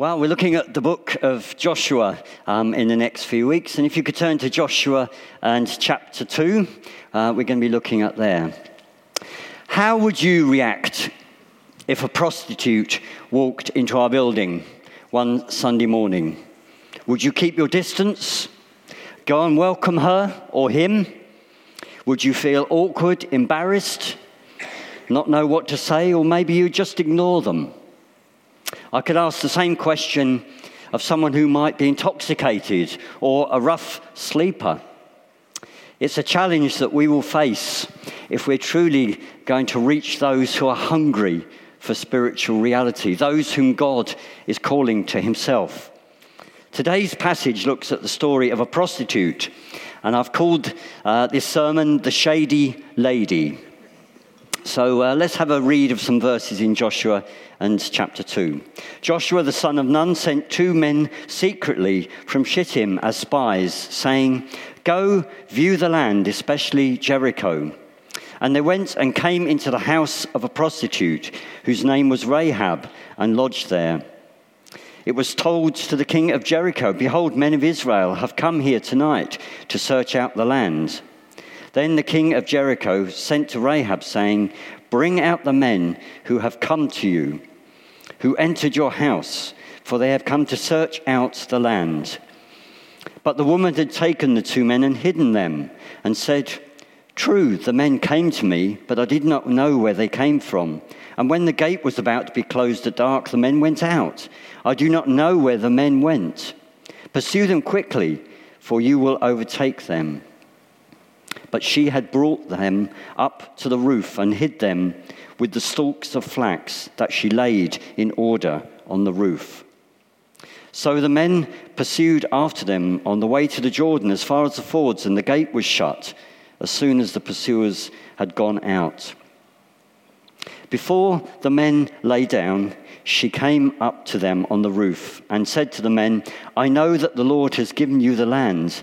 Well, we're looking at the book of Joshua um, in the next few weeks. And if you could turn to Joshua and chapter 2, uh, we're going to be looking at there. How would you react if a prostitute walked into our building one Sunday morning? Would you keep your distance? Go and welcome her or him? Would you feel awkward, embarrassed, not know what to say, or maybe you just ignore them? I could ask the same question of someone who might be intoxicated or a rough sleeper. It's a challenge that we will face if we're truly going to reach those who are hungry for spiritual reality, those whom God is calling to Himself. Today's passage looks at the story of a prostitute, and I've called uh, this sermon The Shady Lady. So uh, let's have a read of some verses in Joshua and chapter 2. Joshua the son of Nun sent two men secretly from Shittim as spies, saying, Go view the land, especially Jericho. And they went and came into the house of a prostitute whose name was Rahab and lodged there. It was told to the king of Jericho, Behold, men of Israel have come here tonight to search out the land. Then the king of Jericho sent to Rahab, saying, Bring out the men who have come to you, who entered your house, for they have come to search out the land. But the woman had taken the two men and hidden them, and said, True, the men came to me, but I did not know where they came from. And when the gate was about to be closed at dark, the men went out. I do not know where the men went. Pursue them quickly, for you will overtake them. But she had brought them up to the roof and hid them with the stalks of flax that she laid in order on the roof. So the men pursued after them on the way to the Jordan as far as the fords, and the gate was shut as soon as the pursuers had gone out. Before the men lay down, she came up to them on the roof and said to the men, I know that the Lord has given you the land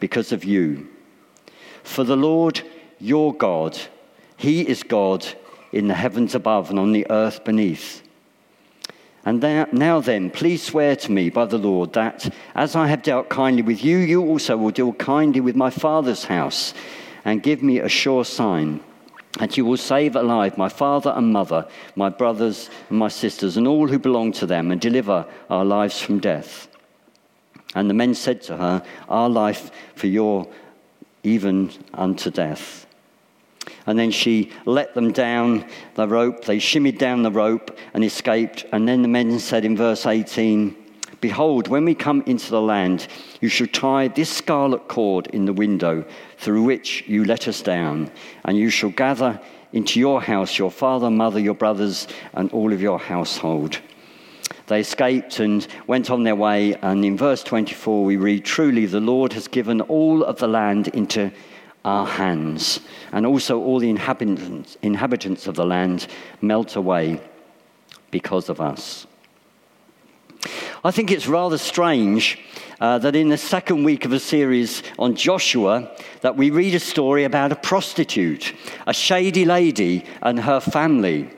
because of you. For the Lord your God, He is God in the heavens above and on the earth beneath. And now then, please swear to me by the Lord that as I have dealt kindly with you, you also will deal kindly with my father's house, and give me a sure sign that you will save alive my father and mother, my brothers and my sisters, and all who belong to them, and deliver our lives from death. And the men said to her, Our life for your even unto death. And then she let them down the rope. They shimmied down the rope and escaped. And then the men said in verse 18, Behold, when we come into the land, you shall tie this scarlet cord in the window through which you let us down, and you shall gather into your house your father, mother, your brothers, and all of your household. They escaped and went on their way. And in verse 24, we read Truly, the Lord has given all of the land into our hands, and also all the inhabitants, inhabitants of the land melt away because of us. I think it's rather strange uh, that in the second week of a series on Joshua that we read a story about a prostitute, a shady lady and her family.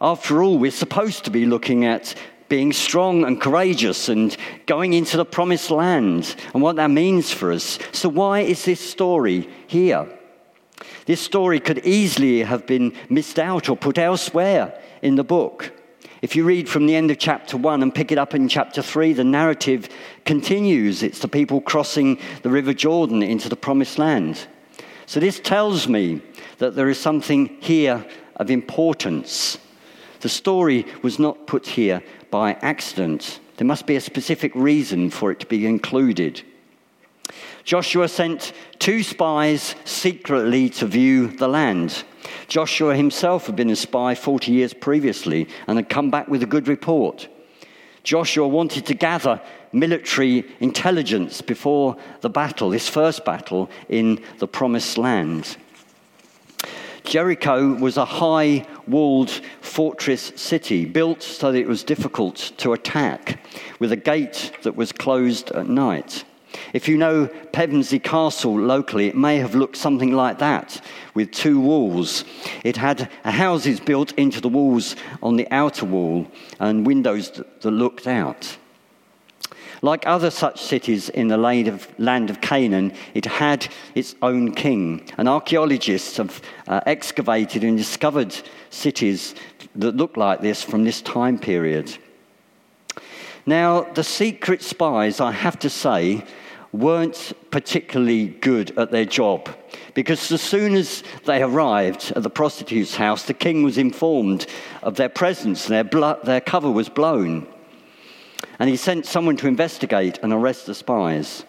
After all, we're supposed to be looking at being strong and courageous and going into the promised land and what that means for us. So, why is this story here? This story could easily have been missed out or put elsewhere in the book. If you read from the end of chapter 1 and pick it up in chapter 3, the narrative continues. It's the people crossing the River Jordan into the promised land. So, this tells me that there is something here of importance. The story was not put here by accident. There must be a specific reason for it to be included. Joshua sent two spies secretly to view the land. Joshua himself had been a spy 40 years previously and had come back with a good report. Joshua wanted to gather military intelligence before the battle, this first battle in the promised land. Jericho was a high walled fortress city built so that it was difficult to attack, with a gate that was closed at night. If you know Pevensey Castle locally, it may have looked something like that, with two walls. It had houses built into the walls on the outer wall and windows that looked out. Like other such cities in the land of, Canaan, it had its own king. And archaeologists have uh, excavated and discovered cities that look like this from this time period. Now, the secret spies, I have to say, weren't particularly good at their job because as soon as they arrived at the prostitute's house, the king was informed of their presence their, their cover was blown. And he sent someone to investigate and arrest the spies.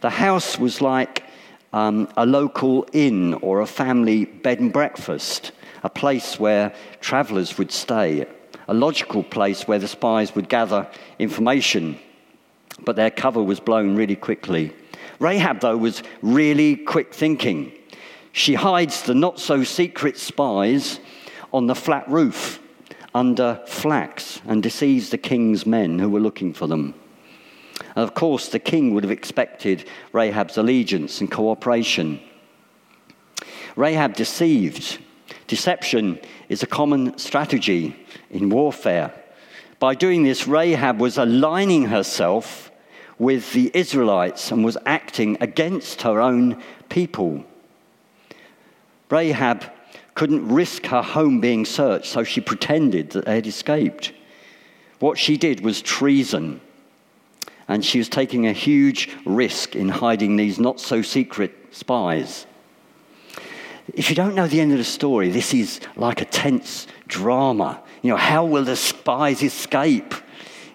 The house was like um, a local inn or a family bed and breakfast, a place where travelers would stay, a logical place where the spies would gather information but their cover was blown really quickly. Rahab, though, was really quick thinking. She hides the not so secret spies on the flat roof under flax and deceives the king's men who were looking for them. Of course, the king would have expected Rahab's allegiance and cooperation. Rahab deceived. Deception is a common strategy in warfare. By doing this, Rahab was aligning herself with the Israelites and was acting against her own people. Rahab couldn't risk her home being searched, so she pretended that they had escaped. What she did was treason, and she was taking a huge risk in hiding these not so secret spies. If you don't know the end of the story, this is like a tense drama. You know, how will the spies escape?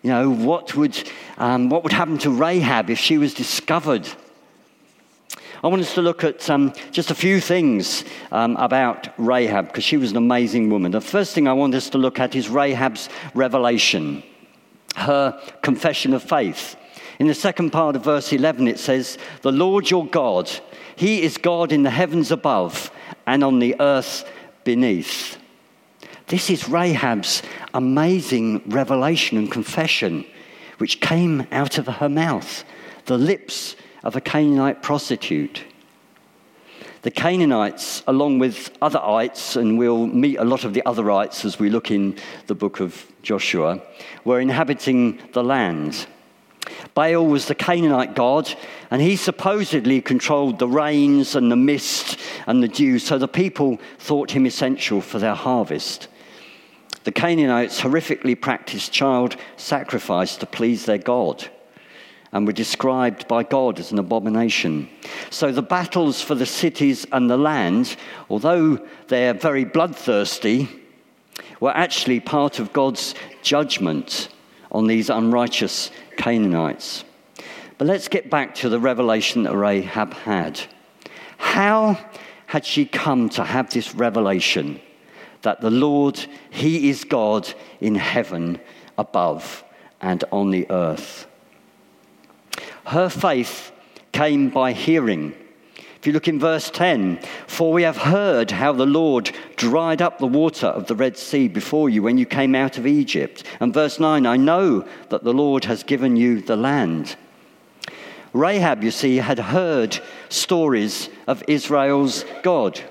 You know, what would, um, what would happen to Rahab if she was discovered? I want us to look at um, just a few things um, about Rahab because she was an amazing woman. The first thing I want us to look at is Rahab's revelation, her confession of faith. In the second part of verse 11, it says, The Lord your God, He is God in the heavens above and on the earth beneath. This is Rahab's amazing revelation and confession, which came out of her mouth, the lips of a Canaanite prostitute. The Canaanites, along with other ites, and we'll meet a lot of the other ites as we look in the book of Joshua, were inhabiting the land. Baal was the Canaanite god, and he supposedly controlled the rains and the mist and the dew, so the people thought him essential for their harvest. The Canaanites horrifically practiced child sacrifice to please their God and were described by God as an abomination. So the battles for the cities and the land, although they're very bloodthirsty, were actually part of God's judgment on these unrighteous Canaanites. But let's get back to the revelation that Rahab had. How had she come to have this revelation? that the Lord, He is God in heaven above and on the earth. Her faith came by hearing. If you look in verse 10, for we have heard how the Lord dried up the water of the Red Sea before you when you came out of Egypt. And verse 9, I know that the Lord has given you the land. Rahab, you see, had heard stories of Israel's God.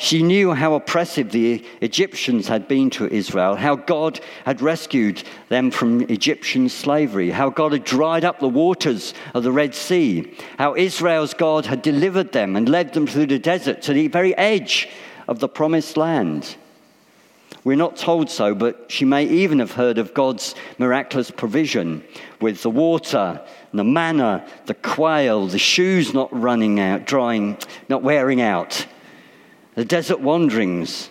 She knew how oppressive the Egyptians had been to Israel, how God had rescued them from Egyptian slavery, how God had dried up the waters of the Red Sea, how Israel's God had delivered them and led them through the desert to the very edge of the promised land. We're not told so, but she may even have heard of God's miraculous provision with the water, the manna, the quail, the shoes not running out, drying, not wearing out the desert wanderings,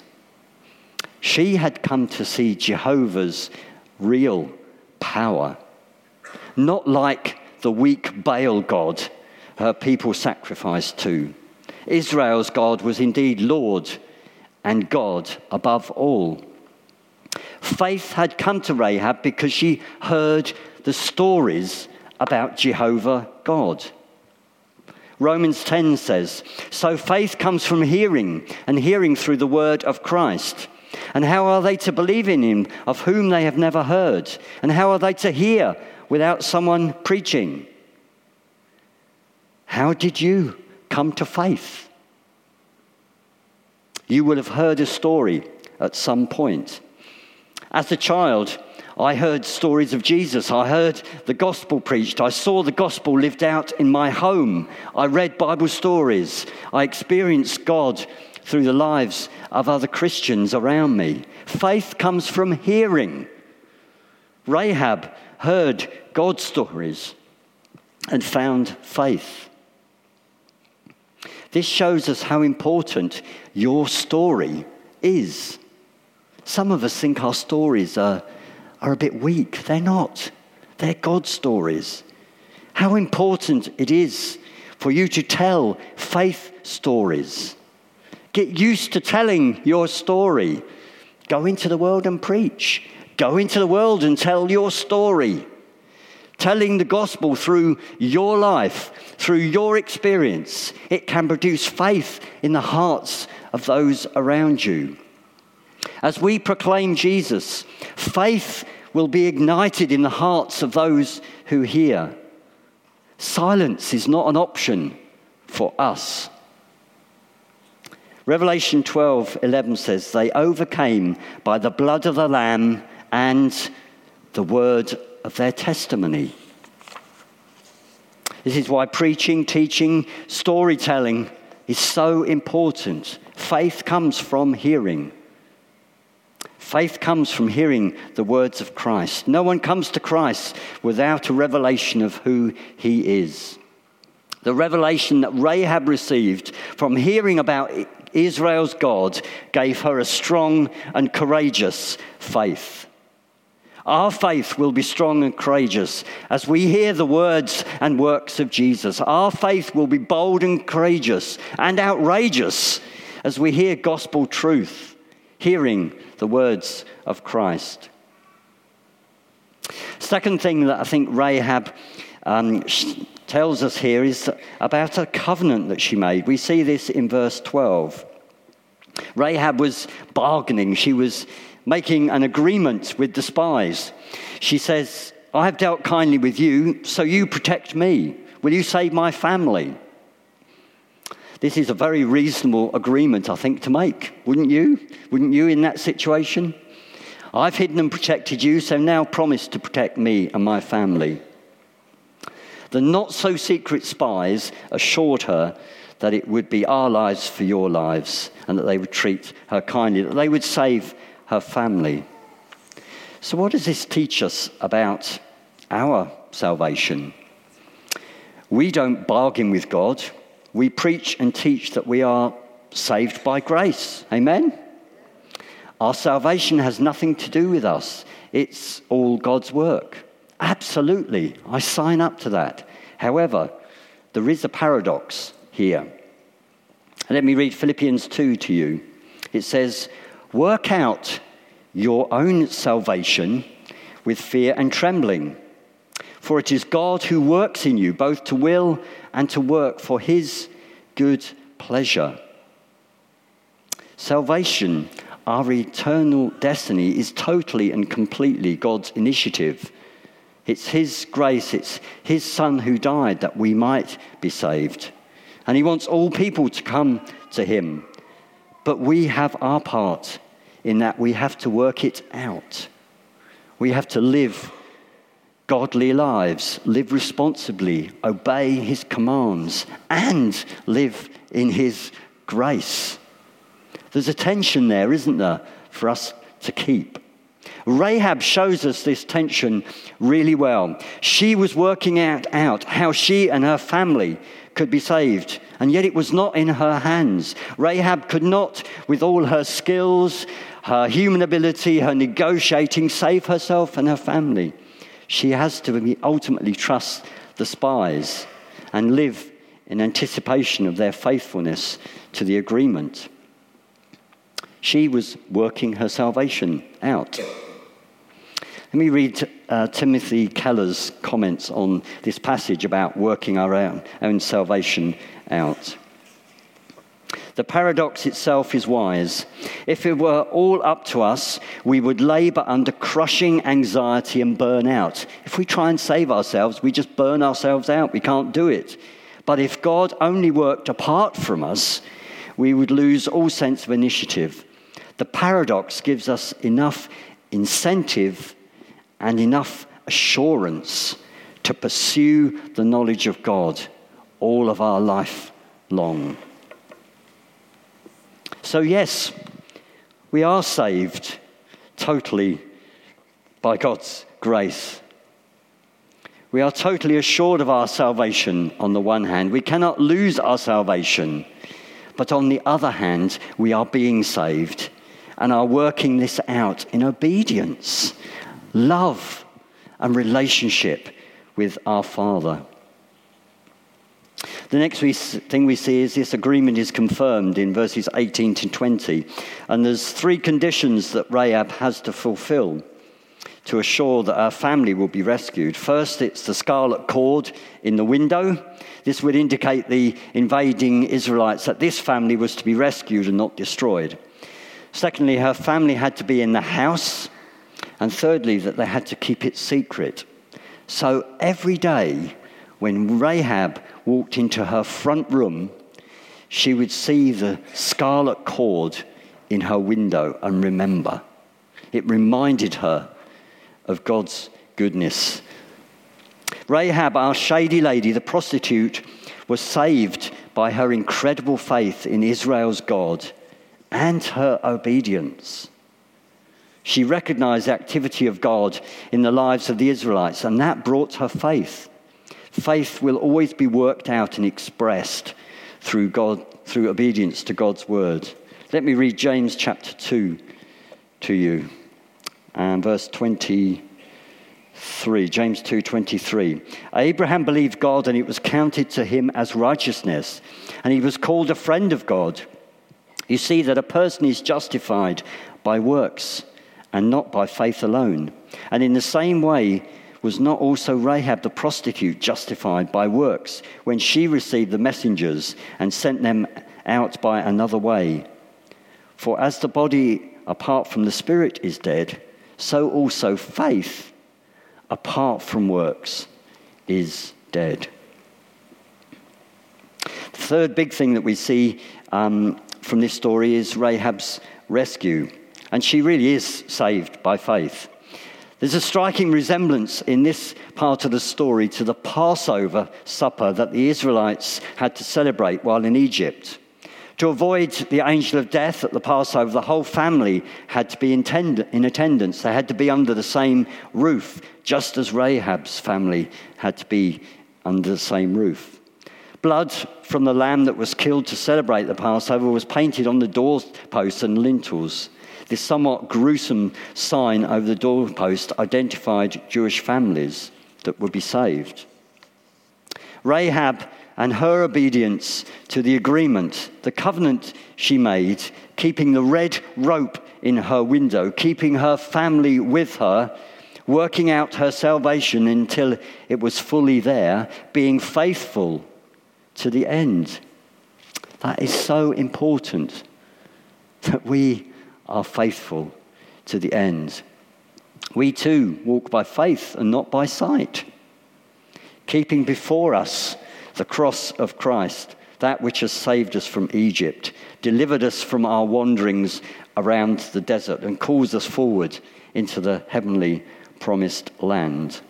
she had come to see Jehovah's real power, not like the weak Baal God her people sacrificed to. Israel's God was indeed Lord and God above all. Faith had come to Rahab because she heard the stories about Jehovah God. Romans 10 says, So faith comes from hearing, and hearing through the word of Christ. And how are they to believe in him of whom they have never heard? And how are they to hear without someone preaching? How did you come to faith? You will have heard a story at some point. As a child, I heard stories of Jesus. I heard the gospel preached. I saw the gospel lived out in my home. I read Bible stories. I experienced God through the lives of other Christians around me. Faith comes from hearing. Rahab heard God's stories and found faith. This shows us how important your story is. Some of us think our stories are, are a bit weak. They're not, they're God's stories. How important it is for you to tell faith stories. Get used to telling your story. Go into the world and preach. Go into the world and tell your story. Telling the gospel through your life, through your experience, it can produce faith in the hearts of those around you. As we proclaim Jesus, faith will be ignited in the hearts of those who hear. Silence is not an option for us. Revelation 12 11 says, They overcame by the blood of the Lamb and the word of their testimony. This is why preaching, teaching, storytelling is so important. Faith comes from hearing. Faith comes from hearing the words of Christ. No one comes to Christ without a revelation of who he is. The revelation that Rahab received from hearing about Israel's God gave her a strong and courageous faith. Our faith will be strong and courageous as we hear the words and works of Jesus. Our faith will be bold and courageous and outrageous as we hear gospel truth, hearing the words of Christ. Second thing that I think Rahab um, tells us here is about a covenant that she made. We see this in verse 12. Rahab was bargaining, she was making an agreement with the spies. She says, I have dealt kindly with you, so you protect me. Will you save my family? This is a very reasonable agreement, I think, to make. Wouldn't you? Wouldn't you in that situation? I've hidden and protected you, so now promise to protect me and my family. The not so secret spies assured her that it would be our lives for your lives and that they would treat her kindly, that they would save her family. So, what does this teach us about our salvation? We don't bargain with God. We preach and teach that we are saved by grace. Amen? Our salvation has nothing to do with us, it's all God's work. Absolutely. I sign up to that. However, there is a paradox here. Let me read Philippians 2 to you. It says, Work out your own salvation with fear and trembling. For it is God who works in you both to will and to work for his good pleasure. Salvation, our eternal destiny, is totally and completely God's initiative. It's His grace, it's His Son who died that we might be saved. And He wants all people to come to Him. But we have our part in that we have to work it out. We have to live godly lives, live responsibly, obey His commands, and live in His grace. There's a tension there, isn't there, for us to keep. Rahab shows us this tension really well. She was working out, out how she and her family could be saved, and yet it was not in her hands. Rahab could not, with all her skills, her human ability, her negotiating, save herself and her family. She has to ultimately trust the spies and live in anticipation of their faithfulness to the agreement. She was working her salvation out. Let me read uh, Timothy Keller's comments on this passage about working our own, own salvation out. The paradox itself is wise. If it were all up to us, we would labor under crushing anxiety and burn out. If we try and save ourselves, we just burn ourselves out. We can't do it. But if God only worked apart from us, we would lose all sense of initiative. The paradox gives us enough incentive and enough assurance to pursue the knowledge of God all of our life long. So, yes, we are saved totally by God's grace. We are totally assured of our salvation on the one hand. We cannot lose our salvation. But on the other hand, we are being saved and are working this out in obedience, love, and relationship with our Father. The next thing we see is this agreement is confirmed in verses 18 to 20. And there's three conditions that Rahab has to fulfill to assure that her family will be rescued. First, it's the scarlet cord in the window. This would indicate the invading Israelites that this family was to be rescued and not destroyed. Secondly, her family had to be in the house. And thirdly, that they had to keep it secret. So every day, when Rahab walked into her front room, she would see the scarlet cord in her window and remember. It reminded her of God's goodness. Rahab, our shady lady, the prostitute, was saved by her incredible faith in Israel's God and her obedience. She recognized the activity of God in the lives of the Israelites, and that brought her faith. Faith will always be worked out and expressed through God, through obedience to God's word. Let me read James chapter 2 to you. And verse 23. James 2:23. Abraham believed God and it was counted to him as righteousness, and he was called a friend of God. You see that a person is justified by works and not by faith alone. And in the same way, was not also Rahab the prostitute justified by works when she received the messengers and sent them out by another way? For as the body apart from the spirit is dead, so also faith apart from works is dead. The third big thing that we see um, from this story is Rahab's rescue. And she really is saved by faith. There's a striking resemblance in this part of the story to the Passover supper that the Israelites had to celebrate while in Egypt. To avoid the angel of death at the Passover, the whole family had to be in, in attendance. They had to be under the same roof, just as Rahab's family had to be under the same roof. Blood from the lamb that was killed to celebrate the Passover was painted on the doorposts and lintels. This somewhat gruesome sign over the doorpost identified Jewish families that would be saved. Rahab and her obedience to the agreement, the covenant she made, keeping the red rope in her window, keeping her family with her, working out her salvation until it was fully there, being faithful to the end. That is so important that we are faithful to the end. We too walk by faith and not by sight, keeping before us the cross of Christ, that which has saved us from Egypt, delivered us from our wanderings around the desert, and calls us forward into the heavenly promised land.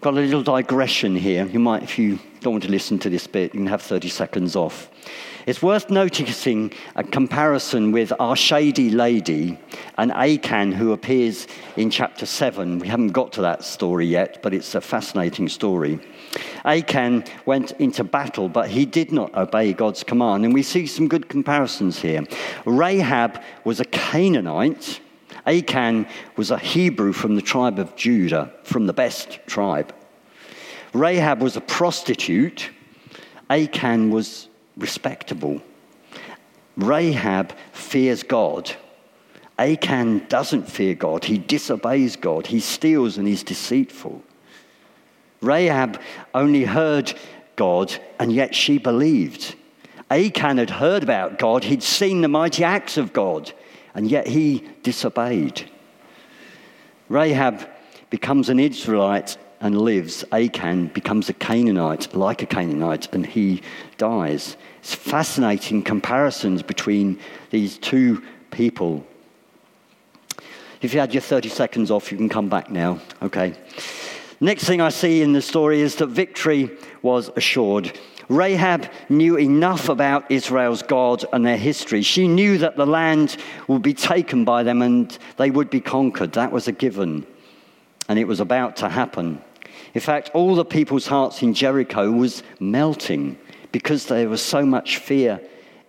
Got a little digression here. You might, if you don't want to listen to this bit, you can have 30 seconds off. It's worth noticing a comparison with our shady lady and Achan, who appears in chapter 7. We haven't got to that story yet, but it's a fascinating story. Achan went into battle, but he did not obey God's command. And we see some good comparisons here. Rahab was a Canaanite, Achan was a Hebrew from the tribe of Judah, from the best tribe. Rahab was a prostitute, Achan was respectable. Rahab fears God. Achan doesn't fear God. He disobeys God. He steals and he's deceitful. Rahab only heard God, and yet she believed. Achan had heard about God, he'd seen the mighty acts of God, and yet he disobeyed. Rahab becomes an Israelite and lives. Achan becomes a Canaanite, like a Canaanite, and he dies. It's fascinating comparisons between these two people. If you had your 30 seconds off, you can come back now. Okay. Next thing I see in the story is that victory was assured. Rahab knew enough about Israel's God and their history. She knew that the land would be taken by them and they would be conquered. That was a given. And it was about to happen. In fact, all the people's hearts in Jericho was melting because there was so much fear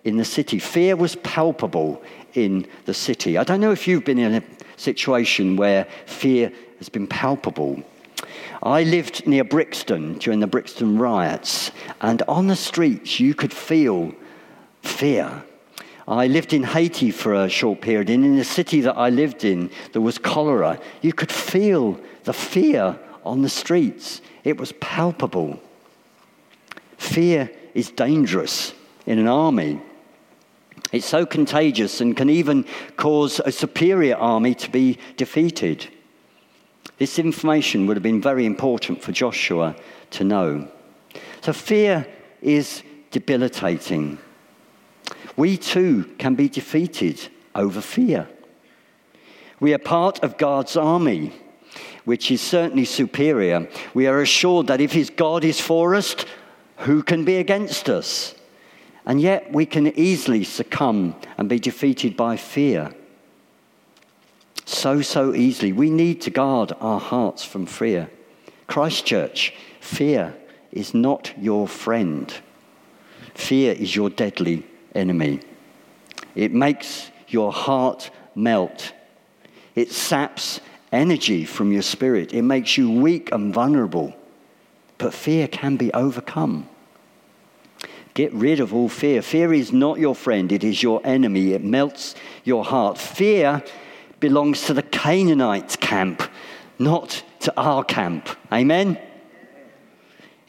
in the city. Fear was palpable in the city. I don't know if you've been in a situation where fear has been palpable. I lived near Brixton during the Brixton riots, and on the streets you could feel fear. I lived in Haiti for a short period, and in the city that I lived in, there was cholera. You could feel the fear on the streets, it was palpable. Fear is dangerous in an army. It's so contagious and can even cause a superior army to be defeated. This information would have been very important for Joshua to know. So, fear is debilitating. We too can be defeated over fear. We are part of God's army, which is certainly superior. We are assured that if His God is for us, who can be against us? And yet we can easily succumb and be defeated by fear so, so easily. We need to guard our hearts from fear. Christchurch, fear is not your friend. Fear is your deadly enemy. It makes your heart melt. It saps energy from your spirit. It makes you weak and vulnerable. But fear can be overcome. Get rid of all fear. Fear is not your friend, it is your enemy. It melts your heart. Fear belongs to the Canaanite camp, not to our camp. Amen?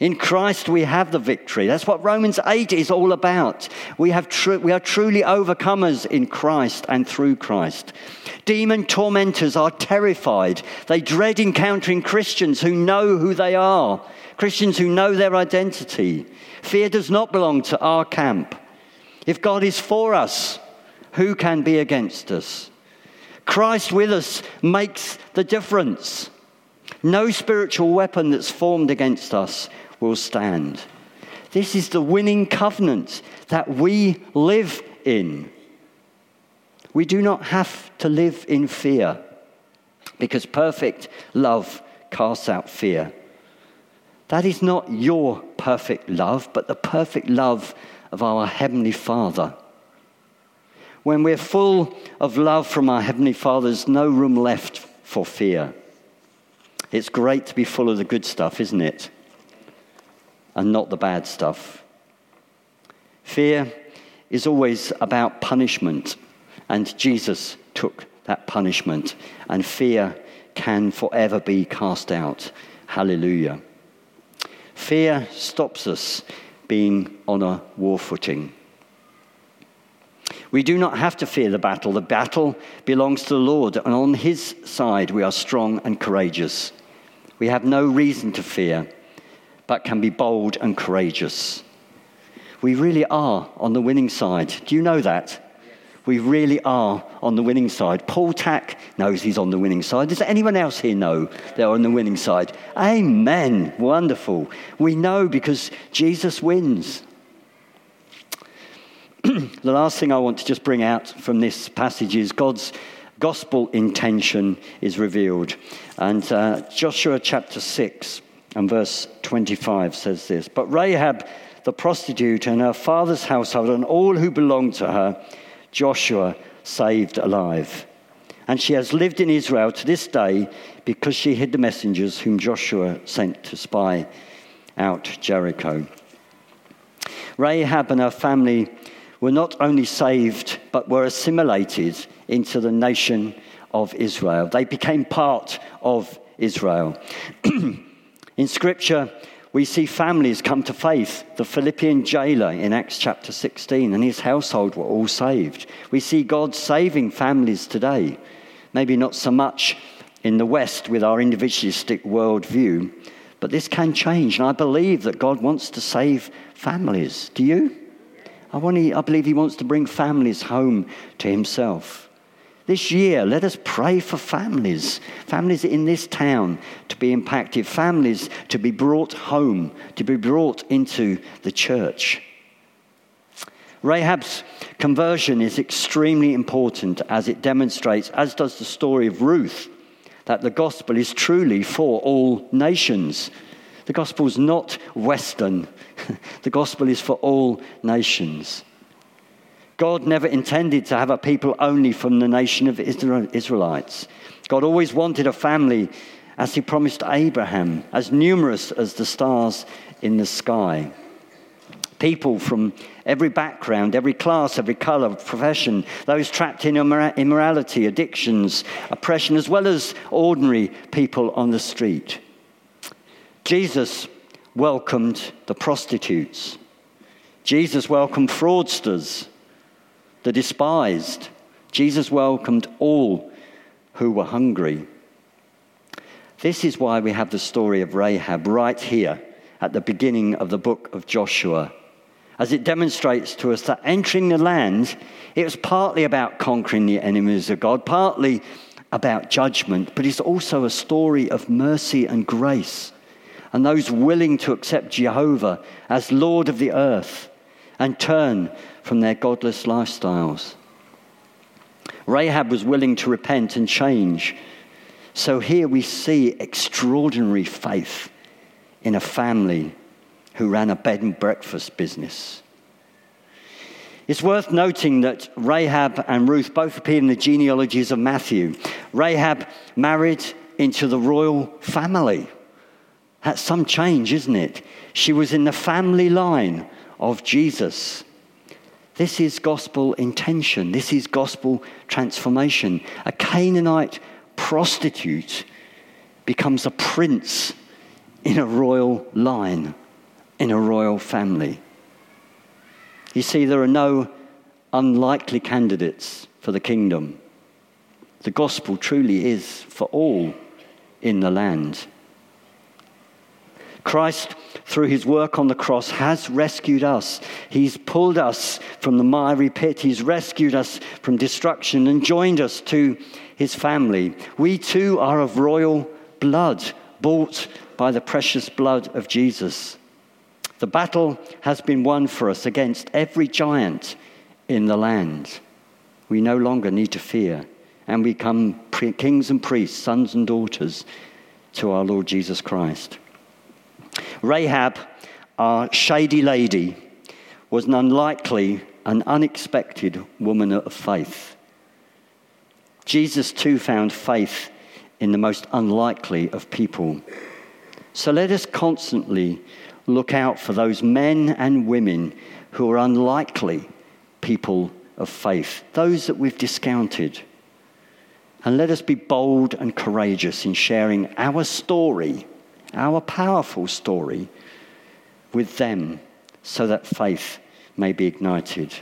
In Christ, we have the victory. That's what Romans 8 is all about. We, have tr- we are truly overcomers in Christ and through Christ. Demon tormentors are terrified. They dread encountering Christians who know who they are, Christians who know their identity. Fear does not belong to our camp. If God is for us, who can be against us? Christ with us makes the difference. No spiritual weapon that's formed against us will stand. This is the winning covenant that we live in. We do not have to live in fear because perfect love casts out fear. That is not your perfect love, but the perfect love of our Heavenly Father. When we're full of love from our Heavenly Father, there's no room left for fear. It's great to be full of the good stuff, isn't it? And not the bad stuff. Fear is always about punishment, and Jesus took that punishment, and fear can forever be cast out. Hallelujah. Fear stops us being on a war footing. We do not have to fear the battle. The battle belongs to the Lord, and on his side we are strong and courageous. We have no reason to fear, but can be bold and courageous. We really are on the winning side. Do you know that? We really are on the winning side. Paul Tack knows he's on the winning side. Does anyone else here know they're on the winning side? Amen. Wonderful. We know because Jesus wins. the last thing I want to just bring out from this passage is God's gospel intention is revealed. And uh, Joshua chapter 6 and verse 25 says this But Rahab, the prostitute, and her father's household, and all who belonged to her, Joshua saved alive. And she has lived in Israel to this day because she hid the messengers whom Joshua sent to spy out Jericho. Rahab and her family were not only saved, but were assimilated into the nation of Israel. They became part of Israel. in Scripture, we see families come to faith. The Philippian jailer in Acts chapter 16 and his household were all saved. We see God saving families today. Maybe not so much in the West with our individualistic worldview, but this can change. And I believe that God wants to save families. Do you? I, want to, I believe He wants to bring families home to Himself. This year, let us pray for families, families in this town to be impacted, families to be brought home, to be brought into the church. Rahab's conversion is extremely important as it demonstrates, as does the story of Ruth, that the gospel is truly for all nations. The gospel is not Western, the gospel is for all nations. God never intended to have a people only from the nation of Israelites. God always wanted a family, as he promised Abraham, as numerous as the stars in the sky. People from every background, every class, every color, profession, those trapped in immorality, addictions, oppression, as well as ordinary people on the street. Jesus welcomed the prostitutes. Jesus welcomed fraudsters, the despised. Jesus welcomed all who were hungry. This is why we have the story of Rahab right here at the beginning of the book of Joshua, as it demonstrates to us that entering the land, it was partly about conquering the enemies of God, partly about judgment, but it's also a story of mercy and grace and those willing to accept Jehovah as Lord of the earth and turn from their godless lifestyles. Rahab was willing to repent and change. So here we see extraordinary faith in a family who ran a bed and breakfast business. It's worth noting that Rahab and Ruth both appear in the genealogies of Matthew. Rahab married into the royal family. That's some change, isn't it? She was in the family line of Jesus. This is gospel intention. This is gospel transformation. A Canaanite prostitute becomes a prince in a royal line, in a royal family. You see, there are no unlikely candidates for the kingdom. The gospel truly is for all in the land. Christ, through his work on the cross, has rescued us. He's pulled us from the miry pit. He's rescued us from destruction and joined us to his family. We too are of royal blood, bought by the precious blood of Jesus. The battle has been won for us against every giant in the land. We no longer need to fear, and we become kings and priests, sons and daughters to our Lord Jesus Christ. Rahab, our shady lady, was an unlikely and unexpected woman of faith. Jesus too found faith in the most unlikely of people. So let us constantly look out for those men and women who are unlikely people of faith, those that we've discounted. And let us be bold and courageous in sharing our story our powerful story with them so that faith may be ignited.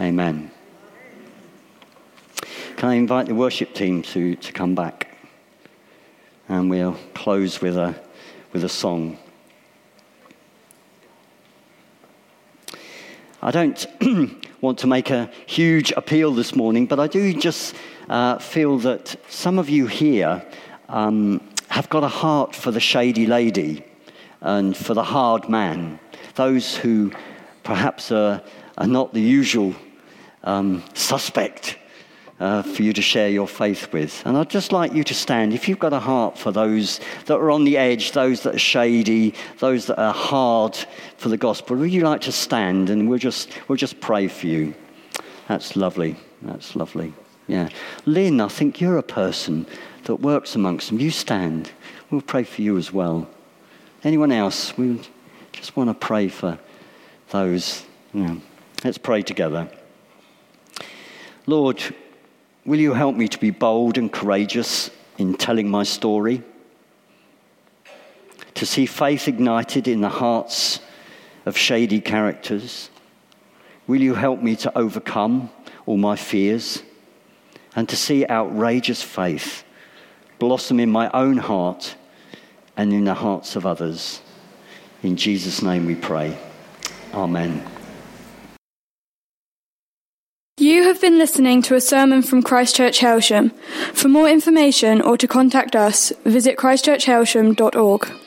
Amen. Can I invite the worship team to, to come back? And we'll close with a, with a song. I don't want to make a huge appeal this morning, but I do just uh, feel that some of you here um, have got a heart for the shady lady and for the hard man, those who perhaps are, are not the usual um, suspect uh, for you to share your faith with. And I'd just like you to stand. If you've got a heart for those that are on the edge, those that are shady, those that are hard for the gospel, would you like to stand and we'll just, we'll just pray for you? That's lovely. That's lovely. Yeah. Lynn, I think you're a person that works amongst them. You stand. We'll pray for you as well. Anyone else? We just want to pray for those. Know. Let's pray together. Lord, will you help me to be bold and courageous in telling my story? To see faith ignited in the hearts of shady characters? Will you help me to overcome all my fears and to see outrageous faith blossom in my own heart and in the hearts of others? In Jesus' name we pray. Amen. You have been listening to a sermon from Christchurch Hailsham. For more information or to contact us, visit christchurchhailsham.org.